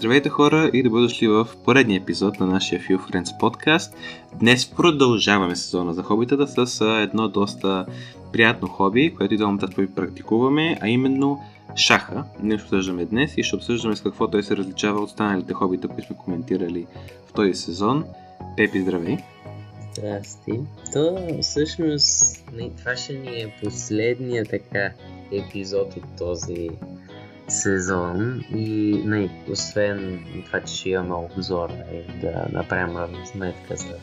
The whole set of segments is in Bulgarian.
Здравейте хора и добре дошли в поредния епизод на нашия Few Friends подкаст. Днес продължаваме сезона за хобитата с едно доста приятно хоби, което и двамата практикуваме, а именно шаха. Ние ще обсъждаме днес и ще обсъждаме с какво той се различава от останалите хобита, които сме коментирали в този сезон. Пепи, здравей! Здрасти. То всъщност това ще ни е последния така епизод от този сезон и не, освен това, че ще имаме обзор и да направим равносметка за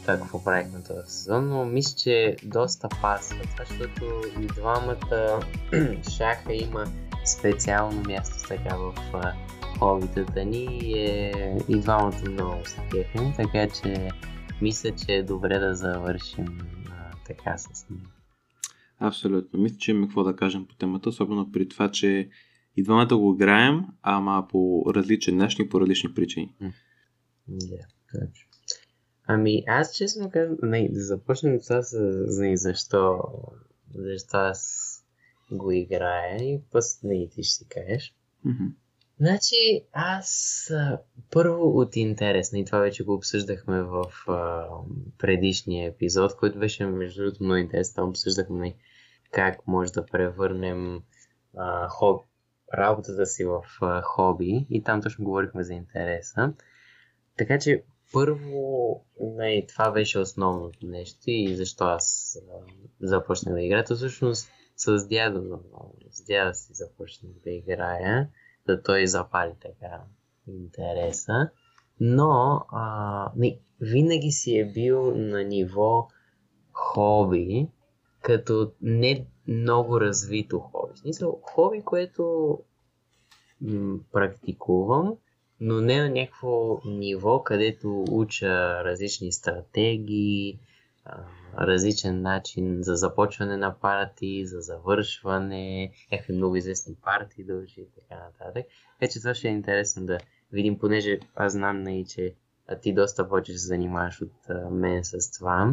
това какво правихме този сезон, но мисля, че доста пасва това, защото и двамата шаха има специално място сега в хобитата ни и, е, и двамата много се кефим, така че мисля, че е добре да завършим а, така с него. Абсолютно. Мисля, че имаме какво да кажем по темата, особено при това, че и двамата го играем, ама по различен начин и по различни причини. Да, точно. Ами аз честно казвам, не, да започнем това с не, защо, защо аз го играя и пъс не ти ще си кажеш. Mm-hmm. Значи аз първо от интерес, и това вече го обсъждахме в а, предишния епизод, който беше между другото много интересно, там обсъждахме как може да превърнем а, хоб, работата си в а, хоби и там точно говорихме за интереса. Така че първо, не, това беше основното нещо и защо аз а, започнах да играя. То всъщност с дядо, с дядо си започнах да играя, да той запали така интереса. Но а, не, винаги си е бил на ниво хоби, като не много развито хоби. Смисъл, хоби, което м- практикувам, но не на някакво ниво, където уча различни стратегии, различен начин за започване на парти, за завършване, някакви много известни партии учи и така нататък. Така че това ще е интересно да видим, понеже аз знам, нали, че ти доста повече се занимаваш от мен с това.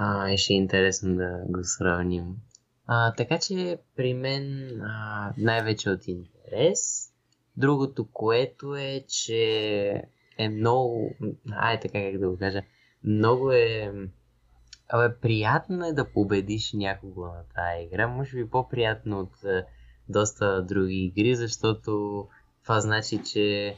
А, и ще е интересно да го сравним. А, така че при мен а, най-вече от интерес. Другото, което е, че е много... Ай, така как да го кажа. Много е... Абе, приятно е да победиш някого на тази игра. Може би по-приятно от доста други игри, защото това значи, че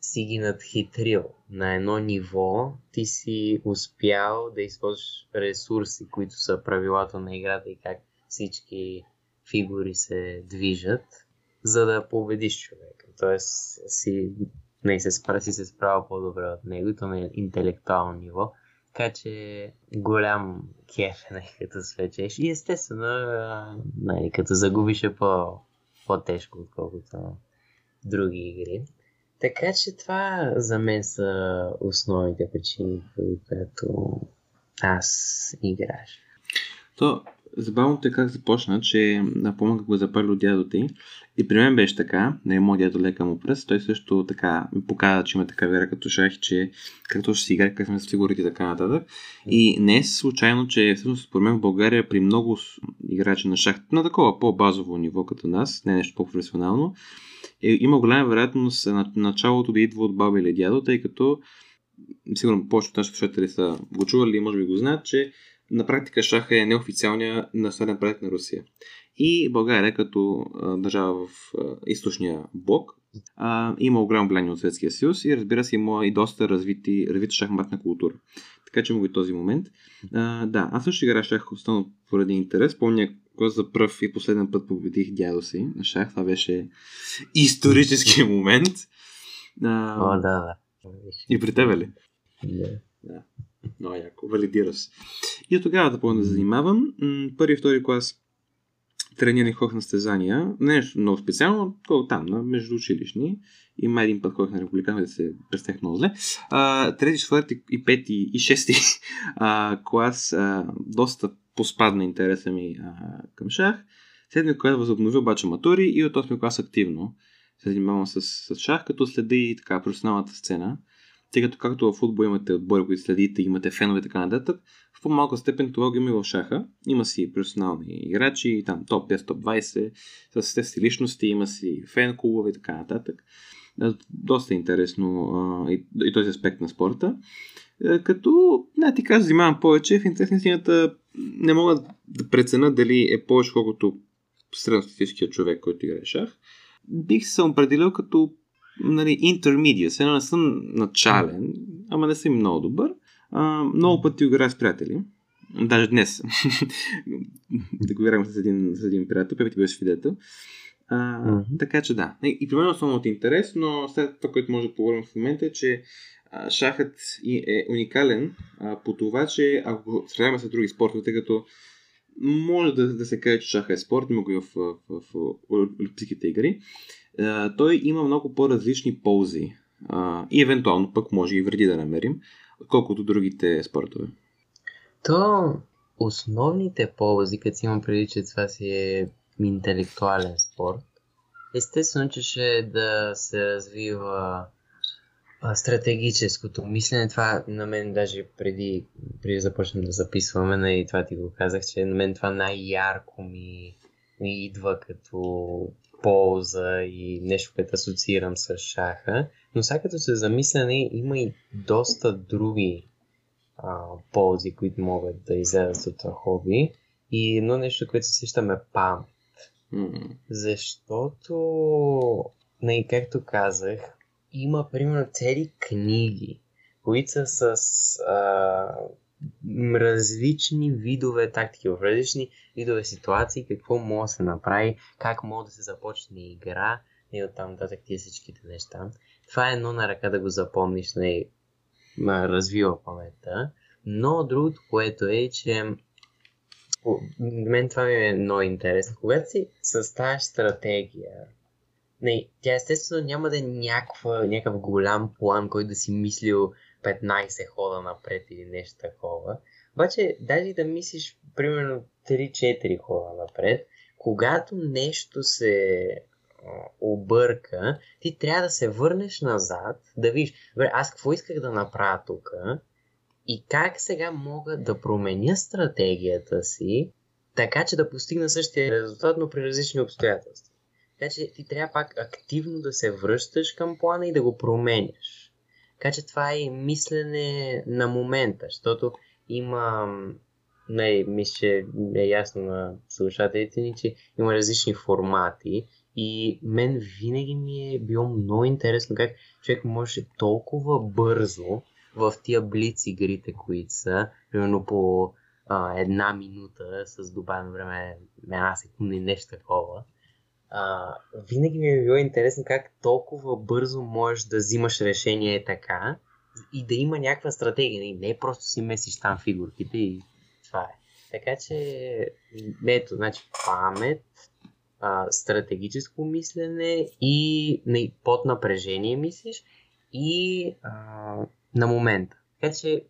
си ги надхитрил на едно ниво, ти си успял да използваш ресурси, които са правилата на играта и как всички фигури се движат, за да победиш човека. Тоест си, не, се спра, си се справя по-добре от него, то на интелектуално ниво. Така че голям кеф е, като свечеш. И естествено, не, като загубиш е по, по-тежко, отколкото други игри. Така че това за мен са основните причини, по които аз играш. То, забавното е как започна, че напомня как го запали от дядо ти. И при мен беше така, не е моят дядо лека му пръст, той също така ми показа, че има така вера като шах, че както ще си играе, как сме с фигурите и така нататък. И не е случайно, че всъщност според мен в България при много играчи на шах, на такова по-базово ниво като нас, не нещо по-професионално, е, има голяма вероятност на началото да идва от баба или дядо, тъй като сигурно повечето от нашите слушатели са го чували и може би го знаят, че на практика шаха е неофициалния национален проект на Русия. И България, като а, държава в а, източния блок, а, има огромно влияние от Съветския съюз и разбира се има и доста развити, развита шахматна култура. Така че има и този момент. А, да, аз също играя шах основно поради интерес. Помня, когато за пръв и последен път победих дядо си на шах. Това беше исторически момент. А, О, да, да. И при тебе ли? Да. да. Много яко, валидира се. И от тогава да да занимавам. Първи и втори клас тренирах ходих на стезания. Не нещо много специално, колко там, на междуучилищни. Има един път ходих на републикански да се представих много зле. А, трети, четвърти и пети и шести а, клас а, доста поспадна интереса ми а, към шах. Седми клас възобнови обаче матури и от 8 клас активно се занимавам с, с шах, като следи и така професионалната сцена тъй като както в футбол имате отбори, които следите, имате фенове и така нататък, в по-малка степен това го има и в шаха. Има си професионални играчи, там топ 10, топ 20, с тези личности, има си фен клубове и така нататък. доста интересно а, и, и този аспект на спорта. А, като, не ти кажа, занимавам повече, в интерес на не мога да преценя дали е повече, колкото средностатистическия човек, който играе шах. Бих се определил като нали, intermediate. Сега не съм начален, ама не съм много добър. А, много пъти играя с приятели. Даже днес. да го с един, с един приятел, Пепи беше свидетел. А, mm-hmm. Така че да. И, при мен основно от интерес, но след това, което може да поговорим в момента е, че а, шахът е уникален а, по това, че ако сравняваме с други спортове, тъй като може да, да се каже, че шаха е спорт, има го и в, в, в, в Олимпийските игри, а, той има много по-различни ползи а, и евентуално пък може и вреди да намерим, отколкото другите спортове. То основните ползи, като си имам преди, че това си е интелектуален спорт, естествено, че ще е да се развива стратегическото мислене. Това на мен даже преди, преди да започнем да записваме, и нали, това ти го казах, че на мен това най-ярко ми, ми идва като полза и нещо, което асоциирам с шаха. Но сега като се замисля, не, има и доста други а, ползи, които могат да излязат от това хоби. И едно нещо, което се сещаме памет. Mm-hmm. Защото, не, както казах, има примерно цели книги, които са с а, различни видове тактики, в различни видове ситуации, какво може да се направи, как може да се започне игра и оттам нататък тия всичките неща. Това е едно на ръка да го запомниш, не развива паметта. Но другото, което е, че мен това ми е много интересно. Когато си съставяш стратегия, не, тя естествено няма да е някаква, някакъв голям план, който да си мислил 15 хода напред или нещо такова. Обаче, даже да мислиш примерно 3-4 хода напред, когато нещо се обърка, ти трябва да се върнеш назад, да видиш, аз какво исках да направя тук и как сега мога да променя стратегията си, така че да постигна същия резултат, но при различни обстоятелства. Така че ти трябва пак активно да се връщаш към плана и да го променяш. Така че това е мислене на момента, защото има, не, мисля, че е ясно на слушателите ни, че има различни формати и мен винаги ми е било много интересно как човек може толкова бързо в тия блиц игрите, които са, примерно по а, една минута с добавено време една секунда и нещо такова, а, винаги ми е било интересно как толкова бързо можеш да взимаш решение така и да има някаква стратегия. Не, не просто си месиш там фигурките и това е. Така че, ето, значи памет, а, стратегическо мислене и не, под напрежение мислиш и а, на момента. Така че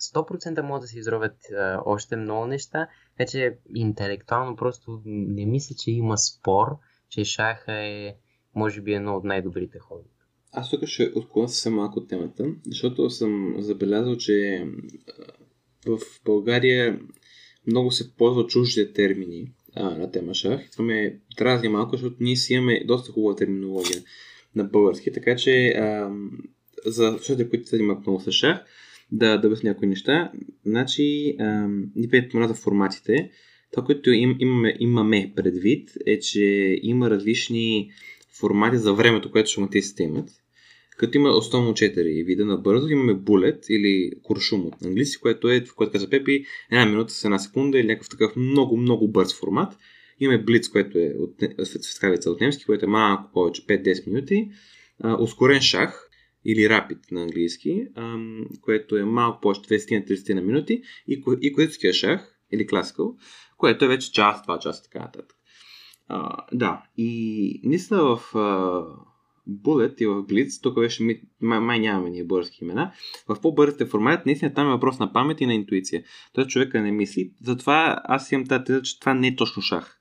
100% могат да се изровят а, още много неща, така че интелектуално просто не мисля, че има спор, че шаха е може би едно от най-добрите хоби. Аз тук ще отклоня се малко от темата, защото съм забелязал, че в България много се ползва чужди термини а, на тема шах. Това ме дразни малко, защото ние си имаме доста хубава терминология на български, така че а, за слушателите, които се занимават много с шах, да, да обясня някои неща. Значи, ни пет за форматите. Това, което им, имаме, имаме предвид е, че има различни формати за времето, което шахматистите имат. Като има основно 4 вида на бързо, имаме булет или куршум от английски, което е, в което каза Пепи, една минута с една секунда или някакъв такъв много, много бърз формат. Имаме блиц, което е от, светкавица от немски, което е малко повече, 5-10 минути. А, ускорен шах, или Rapid на английски, ам, което е малко повече 20-30 на минути, и, и класическия шах, или Classical, което е вече час, 2 часа, така нататък. А, да, и наистина в а, Bullet и в Blitz, тук беше, май, май нямаме ние български имена, в по-бързите формати, наистина там е въпрос на памет и на интуиция. Той човека не мисли, затова аз имам тази теза, че това не е точно шах.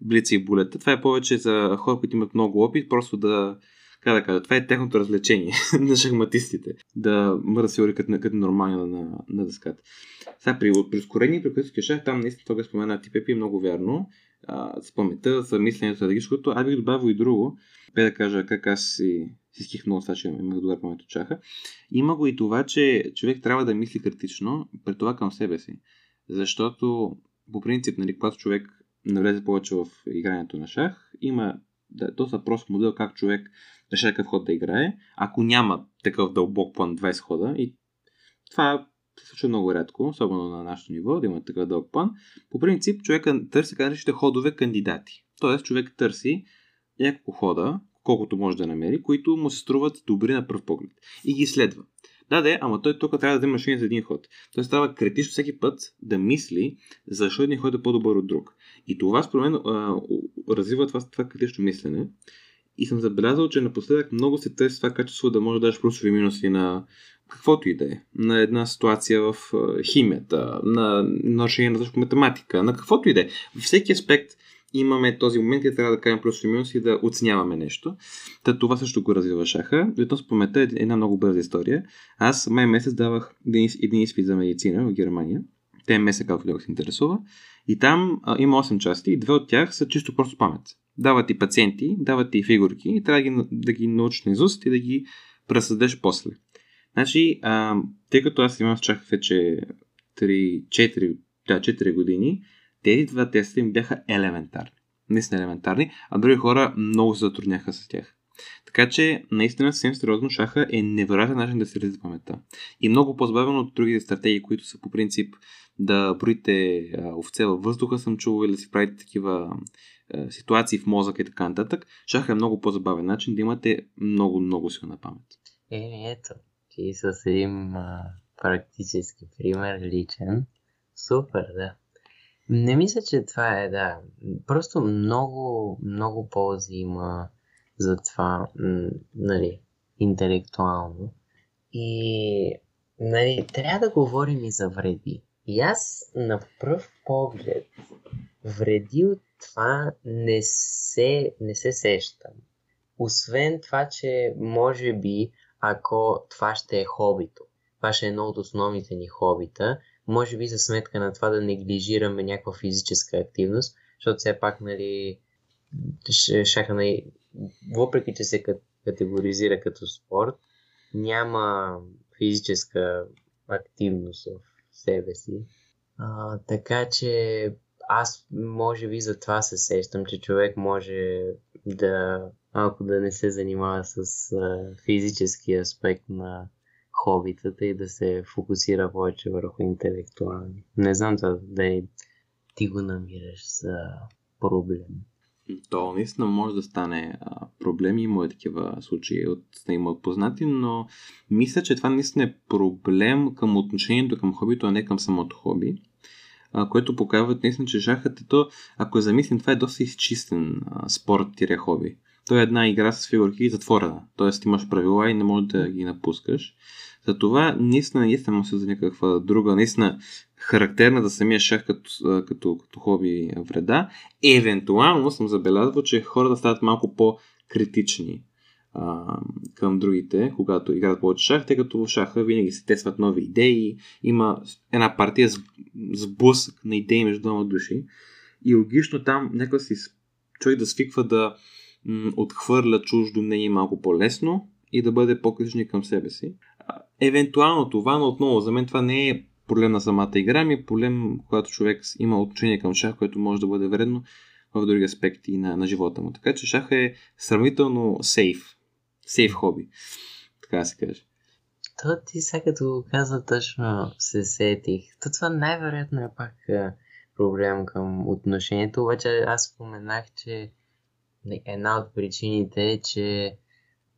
Блиц и Bullet. Това е повече за хора, които имат много опит, просто да, как да кажа, това е техното развлечение на шахматистите. Да се като, като нормално на, на дъската. Сега при, при ускорение при класическия шах, там наистина това спомена ти е много вярно. а, с паметта, с мисленето стратегическото, аз бих добавил и друго. Бе да кажа как аз си, си ских много това, че имах добър памет от чаха. Има го и това, че човек трябва да мисли критично, пред това към себе си. Защото, по принцип, нали, когато човек навлезе повече в игрането на шах, има да, доста прост модел как човек решава какъв ход да играе. Ако няма такъв дълбок план 20 хода, и това се случва много рядко, особено на нашето ниво, да има такъв дълъг план. По принцип, човека търси така наречените ходове кандидати. Тоест, човек търси няколко хода, колкото може да намери, които му се струват добри на пръв поглед. И ги следва. Да, да, ама той тук трябва да вземе решение за един ход. Той става критично всеки път да мисли защо един ход е по-добър от друг. И това, според мен, развива това, това критично мислене. И съм забелязал, че напоследък много се търси това качество да може да даш плюсови минуси на каквото и да е. На една ситуация в химията, на нарушение на математика, на каквото и да е. Във всеки аспект имаме този момент, където трябва да кажем плюс и минус и да оценяваме нещо. Та това също го развива шаха. Ведно спомета е една много бърза история. Аз май месец давах един, един изпит за медицина в Германия. Те месец, както се интересува. И там а, има 8 части и две от тях са чисто просто памет. Дават ти пациенти, дават ти фигурки и трябва да ги, да ги научиш на изуст и да ги пресъдеш после. Значи, а, тъй като аз имам чак вече 3, 4, да, 4 години, тези два теста им бяха елементарни. Не са елементарни, а други хора много се затрудняха с тях. Така че, наистина, съвсем сериозно шаха е невероятен начин да се развива паметта. И много по-збавено от другите стратегии, които са по принцип да броите овце във въздуха, съм чувал, или да си правите такива а, ситуации в мозъка и така нататък. Шаха е много по-забавен начин да имате много, много силна памет. Е, ето, ти с един а, практически пример, личен. Супер, да. Не мисля, че това е, да. Просто много, много ползи има за това, нали, интелектуално. И, нали, трябва да говорим и за вреди. И аз на пръв поглед вреди от това не се, не се сещам. Освен това, че може би, ако това ще е хобито, това ще е едно от основните ни хобита, може би за сметка на това да неглижираме някаква физическа активност, защото все пак, нали, шаха, нали, въпреки че се категоризира като спорт, няма физическа активност в себе си. А, така че аз може би за това се сещам, че човек може да малко да не се занимава с а, физически аспект на хобитата и да се фокусира повече върху интелектуални. Не знам това да ти го намираш за проблем. То наистина може да стане а, проблем. Има е такива случаи от има познати, но мисля, че това наистина е проблем към отношението към хобито, а не към самото хоби. Което показва наистина, че шахът е то, ако замислим, това е доста изчистен а, спорт-хоби. То е една игра с фигурки затворена. Тоест имаш правила и не можеш да ги напускаш. Затова наистина, наистина се за някаква друга, наистина характерна за самия шах като, като, като хоби вреда. Евентуално съм забелязвал, че хората стават малко по-критични към другите, когато играят повече шах, тъй като в шаха винаги се тестват нови идеи, има една партия с, блъсък на идеи между двама души и логично там някой си човек да свиква да м- отхвърля чуждо мнение малко по-лесно и да бъде по-критичен към себе си. Евентуално това, но отново за мен това не е проблем на самата игра, ми е проблем, когато човек има отношение към шах, което може да бъде вредно в други аспекти на, на живота му. Така че шах е сравнително сейф. Сейф хоби. Така се каже. То ти сега като го каза точно се сетих. То това най-вероятно е пак проблем към отношението, обаче аз споменах, че една от причините е, че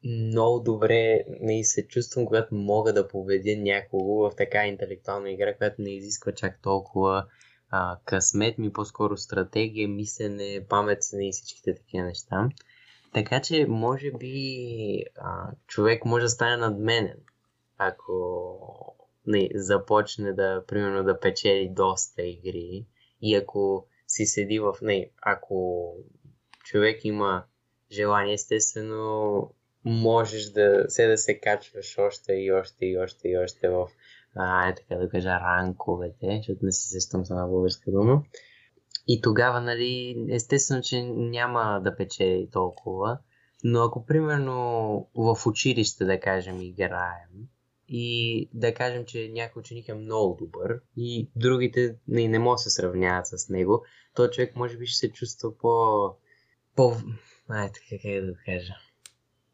много добре не се чувствам, когато мога да победя някого в така интелектуална игра, която не изисква чак толкова а, късмет ми, по-скоро стратегия, мислене, паметене и всичките такива неща. Така че, може би, а, човек може да стане надменен, ако не, започне да, примерно, да печели доста игри и ако си седи в... Не, ако човек има желание, естествено, можеш да се да се качваш още и още и още и още в, а, е така да кажа, ранковете, защото не се сещам за на българска дума. И тогава, нали, естествено, че няма да печели толкова. Но ако, примерно, в училище, да кажем, играем, и да кажем, че някой ученик е много добър и другите не, не могат да се сравняват с него, то човек може би ще се чувства по... по... Ай, така как да кажа.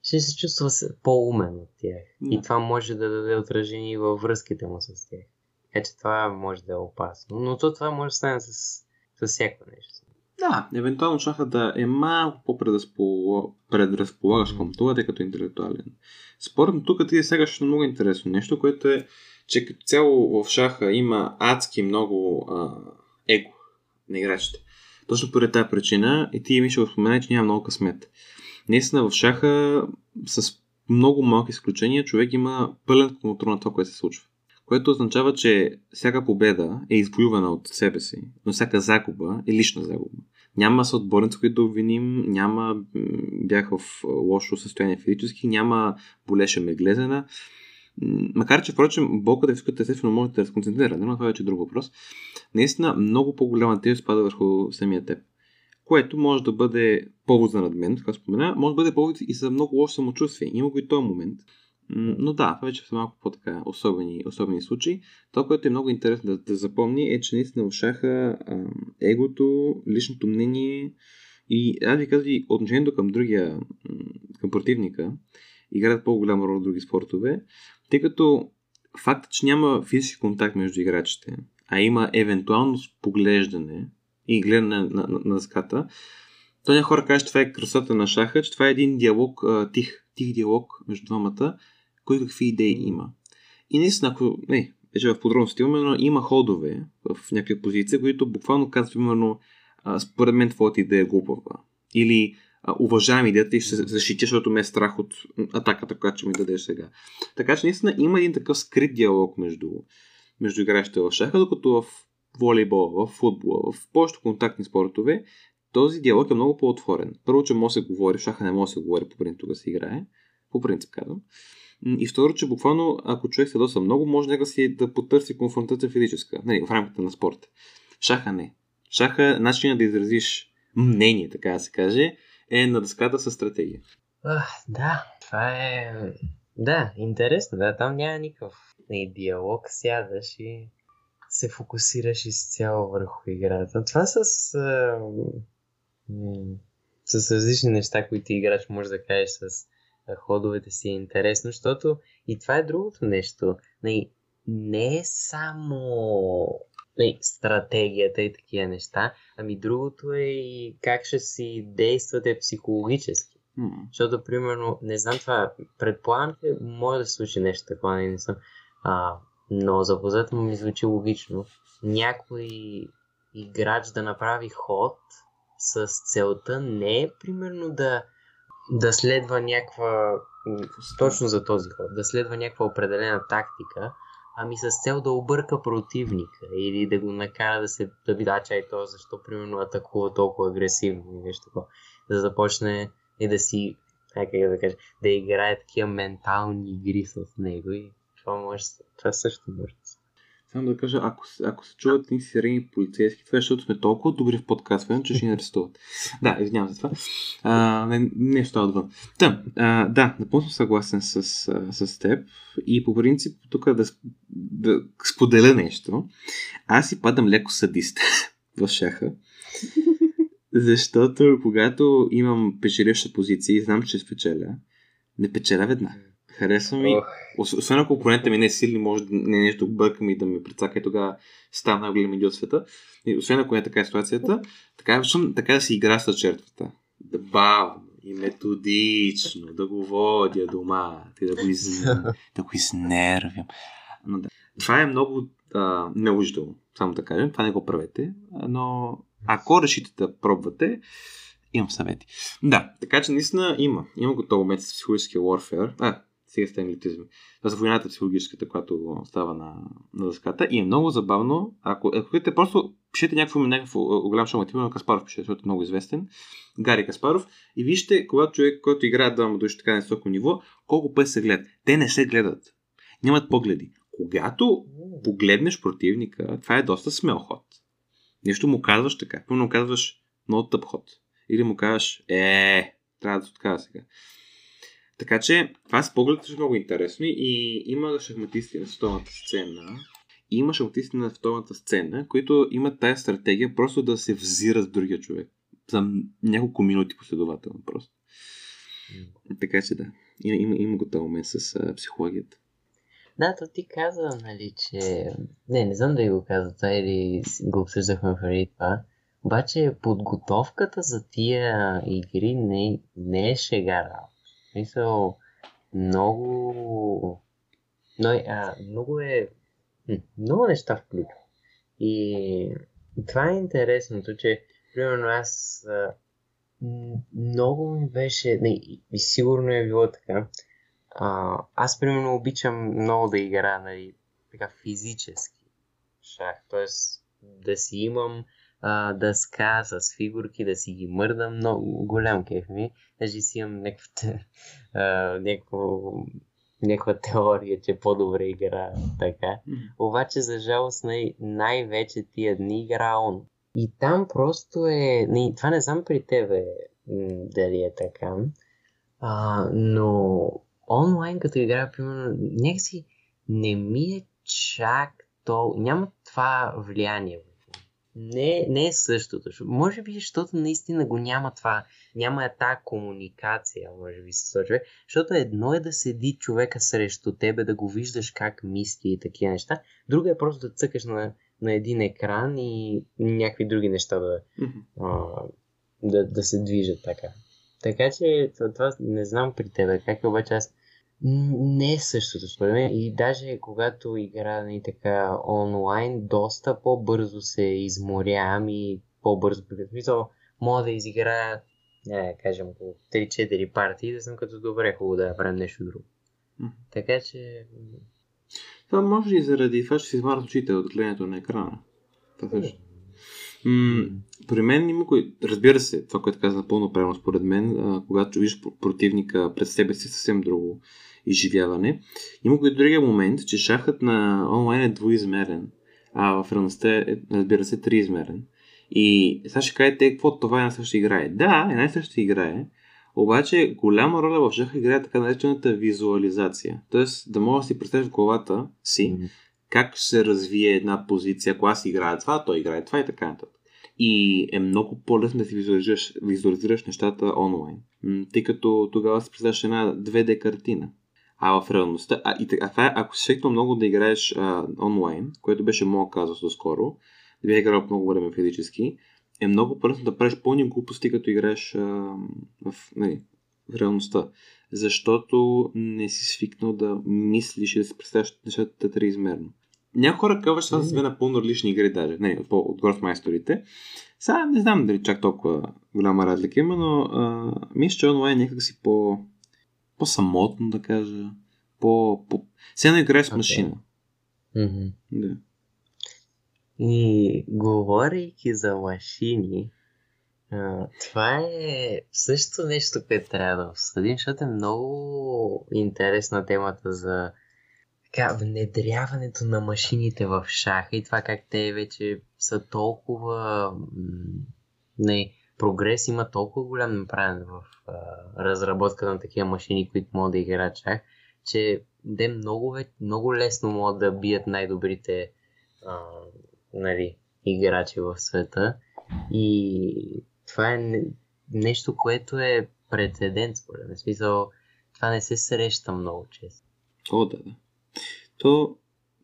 Ще се чувства по-умен от тях. Yeah. И това може да даде отражение във връзките му с тях. Така че това може да е опасно. Но то това може да стане с, с всяко нещо. Да, евентуално шаха да е малко по-предразполагаш към това, тъй като е интелектуален. Според тук ти е сега ще много интересно нещо, което е, че като цяло в шаха има адски много а, его на играчите. Точно поради тази причина и ти ми ще спомена, че няма много късмет. Наистина в шаха с много малки изключения човек има пълен контрол на това, което се случва. Което означава, че всяка победа е извоювана от себе си, но всяка загуба е лична загуба. Няма съотборници, които да обвиним, няма бях в лошо състояние физически, няма болеше ме глезена. Макар, че, впрочем, болката в физиката естествено може да се разконцентрира, но това е вече друг въпрос. Наистина, много по-голяма тежест пада върху самия теб. Което може да бъде повод за над мен, така спомена, може да бъде повод и за много лошо самочувствие. Има го и този момент. Но да, това вече са малко по-така особени, особени случаи. Това, което е много интересно да, да запомни е, че наистина в шаха а, егото, личното мнение и аз ви казвам отношението към другия, към противника играят по-голяма роля в други спортове, тъй като фактът, че няма физически контакт между играчите, а има евентуално поглеждане и гледане на, на, на, на ската, то някои хора кажат, че това е красота на шаха, че това е един диалог, а, тих, тих диалог между двамата, кой какви идеи има. И наистина, ако не, вече в подробности имаме, но има ходове в някакви позиции, които буквално казват, примерно, според мен твоята идея е глупава. Или уважавам идеята и ще защитя, защото ме е страх от атаката, която ще ми дадеш сега. Така че наистина има един такъв скрит диалог между, между играчите в шаха, докато в волейбола, в футбола, в повечето контактни спортове, този диалог е много по-отворен. Първо, че може да се говори, в шаха не може да се говори по принцип да се играе. По принцип казвам. И второ, че буквално, ако човек се доса много, може нека си да потърси конфронтация физическа, нали, в рамките на спорта. Шаха не. Шаха, начинът да изразиш мнение, така да се каже, е на дъската с стратегия. Ах, да, това е... Да, интересно, да, там няма никакъв не, диалог, сядаш и се фокусираш изцяло върху играта. Това с... А... с различни неща, които играч може да кажеш с ходовете си е интересно, защото и това е другото нещо. Не, не е само не, стратегията и такива неща, ами другото е и как ще си действате психологически. Mm. Защото, примерно, не знам това, предполагам, че може да се случи нещо такова, не, не съм а, но запознат му ми звучи логично. Някой играч да направи ход с целта не е примерно да да следва някаква, точно за този ход, да следва някаква определена тактика, ами с цел да обърка противника или да го накара да се да вида, чай то, защо примерно атакува толкова агресивно или нещо такова. Да започне и да си, как да кажа, да играе такива ментални игри с него и това, може, това също може само да кажа, ако, ако се чуват ни сирени полицейски, това е защото сме толкова добри в подкастване, че ще ни арестуват. да, извинявам се това. А, не, нещо отвън. Та, а, да, напълно съгласен с, с, теб и по принцип тук да, да споделя нещо. Аз си падам леко садист в шаха. Защото когато имам печеливша позиция и знам, че спечеля, не печеля веднага. Харесва ми. Oh. Освен ако опонента ми не е силни, може да не е нещо бъркам и да ми прецака и тогава става най-голям идиот в света. И освен ако е така е ситуацията, така, така да си игра с жертвата. Да бавно и методично да го водя дома, да го, из... да го изнервям. Но да. Това е много неужително, само да кажем. Това не го правете. Но ако решите да пробвате, имам съвети. Да, така че наистина има. Има готово момент с психологическия warfare. А, сега сте англицизми. Това са войната психологическата, която става на, на дъската. И е много забавно. Ако, ако хотите, просто пишете някакво име, някакво голям шоу, на Каспаров пише, защото е много известен. Гари Каспаров. И вижте, когато човек, който играе двама души така на високо ниво, колко пъти се гледат. Те не се гледат. Нямат погледи. Когато погледнеш противника, това е доста смел ход. нещо му казваш така. Първо му казваш много тъп ход. Или му казваш, е, трябва да се отказва сега. Така че, това с поглед е много интересно и има шахматисти на световната сцена. И има шахматисти на световната сцена, които имат тая стратегия просто да се взира с другия човек. За няколко минути последователно просто. Mm. Така че да, има, има, има го този момент с а, психологията. Да, то ти каза, нали, че... Не, не знам да го каза това или го обсъждахме преди това. Обаче подготовката за тия игри не, не е шега работа. Мисъл, много... Но, а, много е... Много неща включва. И това е интересното, че примерно аз а, много ми беше, не, и сигурно е било така, а, аз примерно обичам много да игра нали, така физически шах, т.е. да си имам а, дъска с фигурки, да си ги мърдам, много голям кеф ми. Даже си имам някаква, някаква теория, че по-добре игра така. Обаче, за жалост, най- най-вече тия дни игра он. И там просто е... Не, това не знам при тебе дали е така, а, но онлайн като игра, примерно, някакси не ми е чак то... Няма това влияние не, не е същото. Може би, защото наистина го няма това, няма е тази комуникация, може би, с този човек. Защото едно е да седи човека срещу тебе, да го виждаш как мисли и такива неща. Друго е просто да цъкаш на, на един екран и някакви други неща да, mm-hmm. а, да, да се движат така. Така че това, това не знам при тебе как е, обаче аз не е същото според мен и даже когато игра и така онлайн, доста по-бързо се изморявам и по-бързо смисъл, мога да изиграя не, кажем, около 3-4 партии да съм като добре, хубаво да правим нещо друго. Mm. Така че... Това може и заради това, че си измарат очите от гледането на екрана. Това също. М- при мен има кой... Разбира се, това, което каза напълно правилно според мен, а, когато виждаш противника пред себе си съвсем друго изживяване. Има и другия момент, че шахът на онлайн е двуизмерен, а в реалността е, разбира се, триизмерен. И сега ще кажете, какво това е една съща игра? Да, една съща игра е, обаче голяма роля в шаха играе така наречената визуализация. Тоест да мога да си представиш в главата си mm-hmm. как ще се развие една позиция, ако аз играя това, той играе това и така нататък. И е много по-лесно да си визуализираш, визуализираш нещата онлайн, тъй като тогава си представяш една 2D картина. А в реалността, а, и, а това е, ако свикнал много да играеш а, онлайн, което беше моят казус доскоро, да бях играл много време физически, е много по-лесно да правиш пълни глупости, като играеш а, в, нали, в реалността. Защото не си свикнал да мислиш и да си представяш нещата триизмерно. Някои хора казват, че това са две напълно различни игри даже, не, от, от Growth Сега не знам дали чак толкова голяма разлика има, но а, мисля, че онлайн е някак си по по-самотно, да кажа. По, по... Все едно играе с машина. Mm-hmm. Да. И говорейки за машини, това е също нещо, което трябва да обсъдим, защото е много интересна темата за така, внедряването на машините в шаха и това как те вече са толкова не, прогрес има толкова голям направен в а, разработка на такива машини, които могат да играят шах, че те много, много лесно могат да бият най-добрите а, нали, играчи в света. И това е нещо, което е прецедент, според мен. Смисъл, това не се среща много често. О, да, да. То,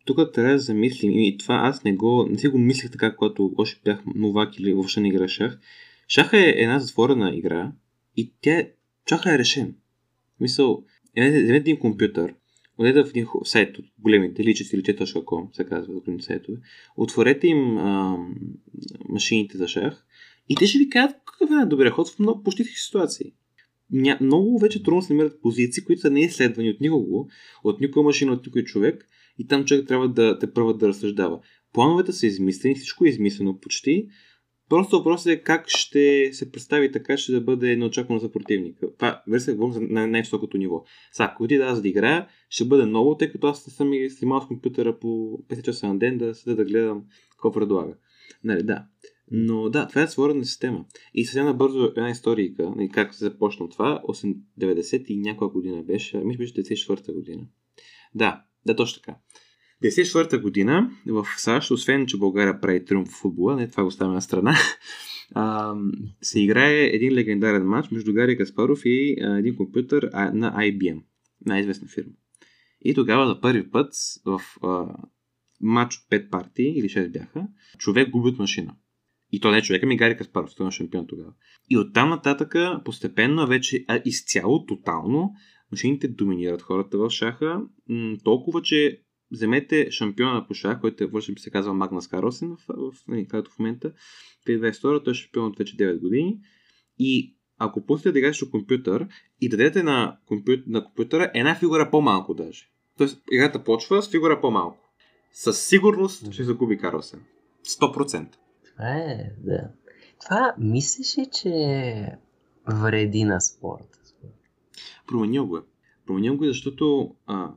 тук трябва да замислим и това аз не го, не си го мислех така, когато още бях новак или въобще не играшах. Шаха е една затворена игра и тя шаха е решен. Мисъл, вземете един компютър, отидете в един сайт от големите, или или чета.com, се казва големите сайтове, отворете им а, машините за шах и те ще ви кажат какъв е най-добрият ход в много, почти всички ситуации. Ня, много вече трудно се намират позиции, които са неизследвани от никого, от никоя машина, от никой човек и там човек трябва да те първа да разсъждава. Плановете са измислени, всичко е измислено почти, Просто въпросът е как ще се представи така, че да бъде неочаквано за противника. Това, версия, говорим за най-високото ниво. Сега, ако ти да аз да играя, ще бъде много, тъй като аз не съм и снимал с компютъра по 5 часа на ден да седа да гледам какво предлага. Нали, да. Но да, това е свързана система. И съвсем набързо една историка, и как се започна това, 90 и някоя година беше, мисля беше 94-та година. Да, да, точно така. 94-та година в САЩ, освен че България прави триумф в футбола, не това го оставяме на страна, а, се играе един легендарен матч между Гари Каспаров и а, един компютър на IBM, най-известна фирма. И тогава за първи път в а, матч от 5 партии, или 6 бяха, човек губи от машина. И то не е човека ми Гари Каспаров, той е шампион тогава. И оттам нататъка постепенно вече а, изцяло, тотално, машините доминират хората в шаха, м- толкова, че вземете шампиона по шах, който е, вършим се казва Магнас Карлсен, в, в, нали, в момента, 2022, той е шампион от вече 9 години. И ако пуснете да играеш компютър и дадете на, компютър, на компютъра една фигура по-малко даже. Тоест играта почва с фигура по-малко. Със сигурност ще загуби Карлсен. 100%. Това е, да. Това мислиш ли, че вреди на спорта? Променил го е. Променил го е, защото а,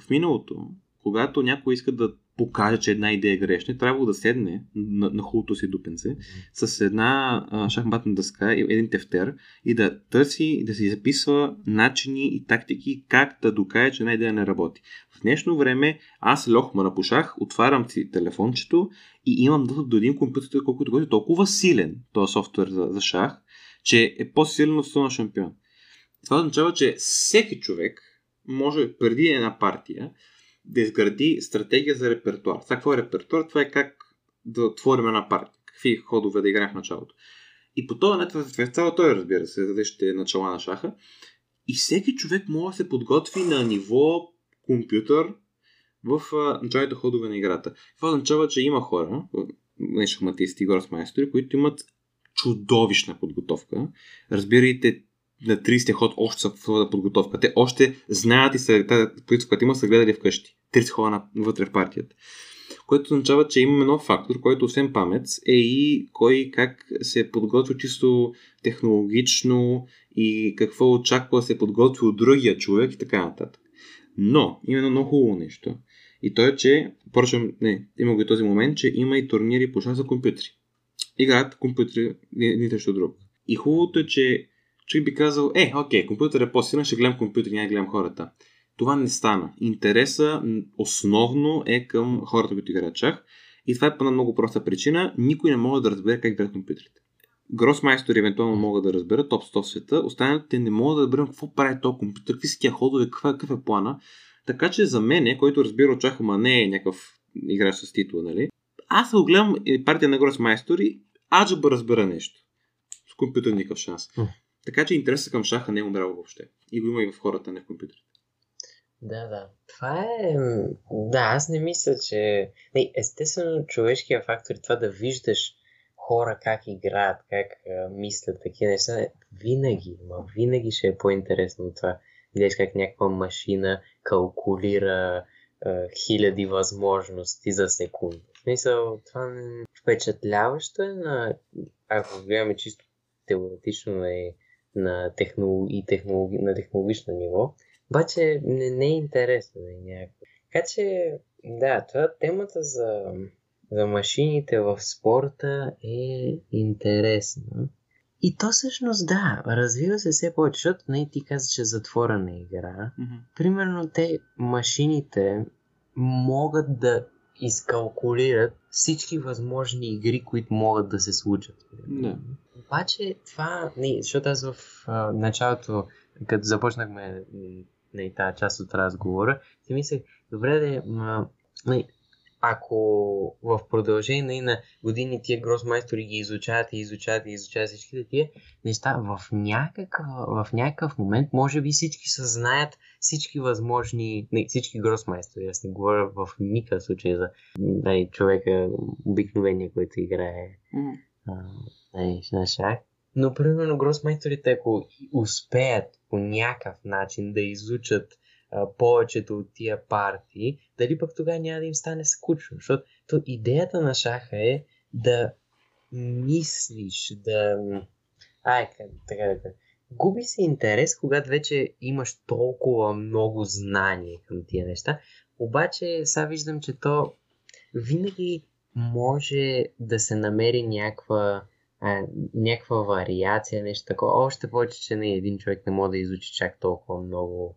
в миналото когато някой иска да покаже, че една идея е грешна, трябва да седне на, на хубавото си дупенце с една а, шахматна дъска и един тефтер и да търси, да си записва начини и тактики как да докаже, че една идея не работи. В днешно време аз лохма на шах, отварям си телефончето и имам достъп до един компютър, колкото е толкова силен този софтуер за, за шах, че е по-силен от на шампион. Това означава, че всеки човек може преди една партия да изгради стратегия за репертуар. Сега какво е репертуар? Това е как да отворим една партия. Какви ходове да играем в началото. И по този начин, цяло той разбира се, за ще е начала на шаха. И всеки човек може да се подготви на ниво компютър в началните ходове на играта. Това означава, че има хора, не шахматисти, гросмайстори, които имат чудовищна подготовка. Разбирайте на 30 ход още са в подготовка. Те още знаят и са, позиция, която има, са гледали вкъщи. 30 хода вътре в партията. Което означава, че имаме нов фактор, който освен памет е и кой как се подготвя чисто технологично и какво очаква да се подготви от другия човек и така нататък. Но, има едно много хубаво нещо. И то е, че, впрочем, не, има го и този момент, че има и турнири по шах за компютри. Играят компютри ни срещу друг. И хубавото е, че човек би казал, е, окей, компютър е по-силен, ще гледам компютър, няма да гледам хората. Това не стана. Интереса основно е към хората, които играят шах. И това е по една много проста причина. Никой не може да разбере как играят компютрите. Гросмайстори евентуално могат да разберат топ 100 в света, останалите не могат да разберат какво прави този компютър, какви са тия ходове, какъв, какъв е плана. Така че за мен, който разбира от шах, ама не е някакъв играч с титла, нали? Аз го гледам партия на Гросмайстори, аджаба разбера нещо. С компютър никакъв шанс. Така че интересът към шаха не е умрял въобще. И го има и в хората, не в компютрите. Да, да. Това е... Да, аз не мисля, че... Не, естествено, човешкия фактор, това да виждаш хора как играят, как а, мислят такива неща, винаги, но винаги ще е по-интересно това. Видиш как някаква машина калкулира а, хиляди възможности за секунда. В смисъл, това не... впечатляващо е на... Ако гледаме чисто теоретично е на, технолог... и на технологично ниво, обаче не, не е интересно не е някакво. Така че, да, това темата за, за машините в спорта е интересна. И то всъщност да, развива се все повече, защото не ти каза, че е затворена игра. Mm-hmm. Примерно те, машините, могат да изкалкулират всички възможни игри, които могат да се случат. Да. Обаче това, не, защото аз в а, началото, като започнахме на тази част от разговора, си мислех, добре да ма, не, ако в продължение на години тия гросмайстори ги изучават и изучават и изучават всичките тия неща, в някакъв, в някакъв момент може би всички съзнаят всички възможни, не, всички гросмайстори, аз не говоря в никакъв случай за дай, човека обикновения, който играе mm. а, на шах. Но, примерно, гросмайсторите, ако успеят по някакъв начин да изучат повечето от тия партии, дали пък тогава няма да им стане скучно. Защото то идеята на шаха е да мислиш, да... Ай, така да Губи се интерес, когато вече имаш толкова много знание към тия неща. Обаче, сега виждам, че то винаги може да се намери някаква, някаква вариация, нещо такова. Още повече, че не един човек не може да изучи чак толкова много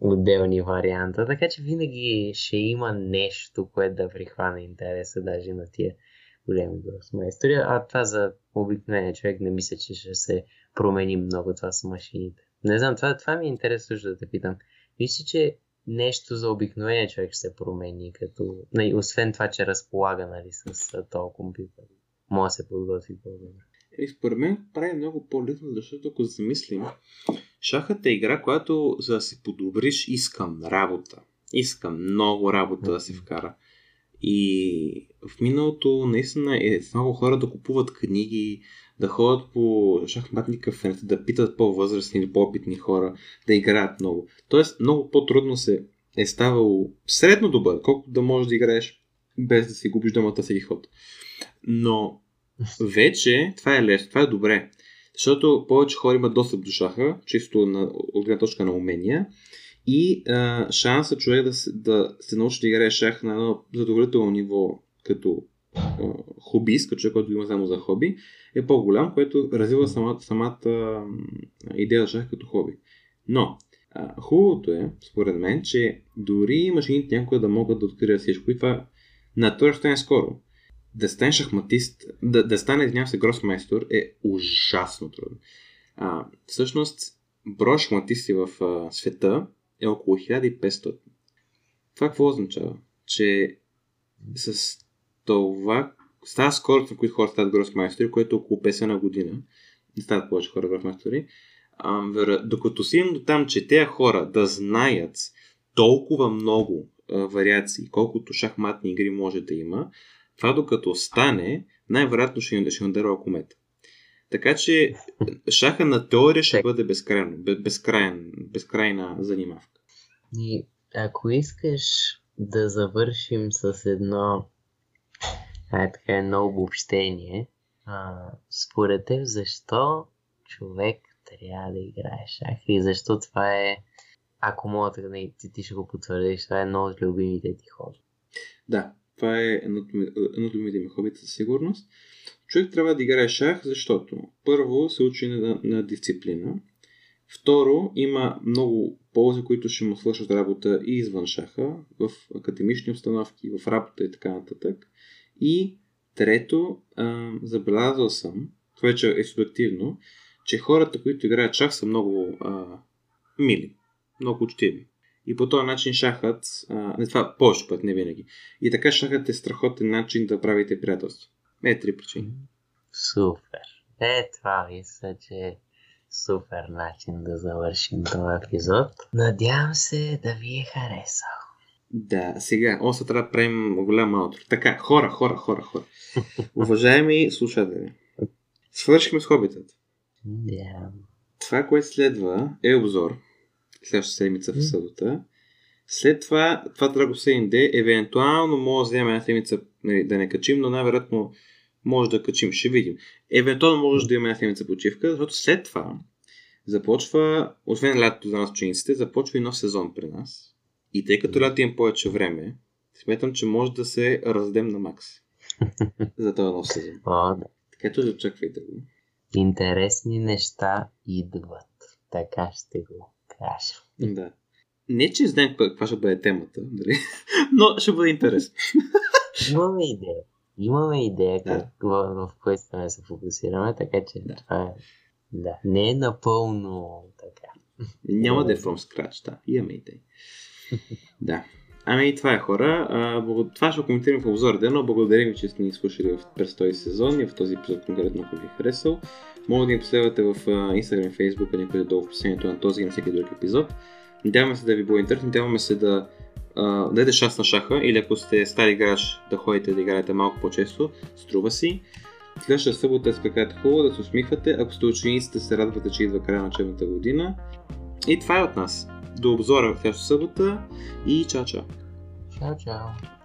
отделни варианта, така че винаги ще има нещо, което да прихване интереса даже на тия големи гросмайстори, а това за обикновения човек не мисля, че ще се промени много това с машините. Не знам, това, това ми е интересно да те питам. Мисля, че нещо за обикновения човек ще се промени, като, нали, освен това, че разполага нали, с този компютър. Може да се подготви по-добре. И според мен прави много по-лесно, защото ако замислим, шахът е игра, която за да се подобриш искам работа. Искам много работа да се вкара. И в миналото наистина е много хора да купуват книги, да ходят по шахматни кафенета, да питат по-възрастни или по-опитни хора, да играят много. Тоест много по-трудно се е ставало средно добър, колкото да можеш да играеш без да си губиш думата всеки ход. Но вече това е лесно, това е добре. Защото повече хора имат достъп до шаха, чисто на, от гледна точка на умения. И а, шанса човек да, да се научи да играе шах на едно задоволително ниво, като а, хобист, като човек, който има само за хоби, е по-голям, което развива самата, самата идея за шах като хоби. Но, а, хубавото е, според мен, че дори машините някога да могат да открият всичко и това на това ще скоро да стане шахматист, да, да стане, извинявам се, гросмейстор е ужасно трудно. А, всъщност, броя шахматисти в а, света е около 1500. Това какво означава? Че с това, с тази скорост, на които хора стават гросмейстори, което е около 50 на година, не стават повече хора гросмейстори, докато си до там, че тези хора да знаят толкова много а, вариации, колкото шахматни игри може да има, това докато стане, най-вероятно ще, ще надърва комета. Така че шаха на теория ще бъде безкрайно, безкрайен, безкрайна занимавка. И ако искаш да завършим с едно а, така едно обобщение, а, според теб защо човек трябва да играе шах и защо това е, ако мога да ти, ти ще го потвърдиш, това е едно от любимите ти хора. Да, това е едно от любимите ми хобита със сигурност. Човек трябва да играе шах, защото първо се учи на, на дисциплина, второ има много ползи, които ще му свършат работа и извън шаха, в академични обстановки, в работа и така нататък. И трето, а, забелязал съм, това вече е субективно, че хората, които играят шах са много а, мили, много учтиви. И по този начин шахът, а, не това повече път, не винаги. И така шахът е страхотен начин да правите приятелство. Е, три причини. Супер. Е, това мисля, че е супер начин да завършим този епизод. Надявам се да ви е харесал. Да, сега, още трябва да правим голям аутро. Така, хора, хора, хора, хора. Уважаеми слушатели, свършихме с хобитът. Yeah. Това, което следва е обзор следващата седмица в събота. След това, това Драго 7D, евентуално може да вземем една седмица нали, да не качим, но най-вероятно може да качим, ще видим. Евентуално може да имаме една седмица почивка, защото след това започва, освен лятото за нас учениците, започва и нов сезон при нас. И тъй като лято имам повече време, смятам, че може да се раздем на макс. за този нов сезон. О, да. Така че очаквайте го. Интересни неща идват. Така ще го кажа. Да. Не, че знаем каква ще бъде темата, дали? но ще бъде интересно. Имаме идея. Имаме идея да. как, в, в което да се фокусираме, така че да. това е... Да, не е напълно така. Няма да е from scratch, да. Имаме идея. да. Ами и това е хора. А, благо... Това ще коментирам в обзора, но благодарим ви, че сте ни слушали в през този сезон и в този епизод конкретно, ако ви е харесал. Може да ни последвате в Instagram, Facebook, някъде долу в описанието на този и на всеки друг епизод. Надяваме се да ви било интересно, надяваме се да uh, дадете шанс на шаха или ако сте стари играч да ходите да играете малко по-често, струва си. Следващата събота е скакате хубаво, да се усмихвате, ако сте ученици да се радвате, че идва края на учебната година. И това е от нас. До обзора в следващата събота и чао-чао! Чао, чао!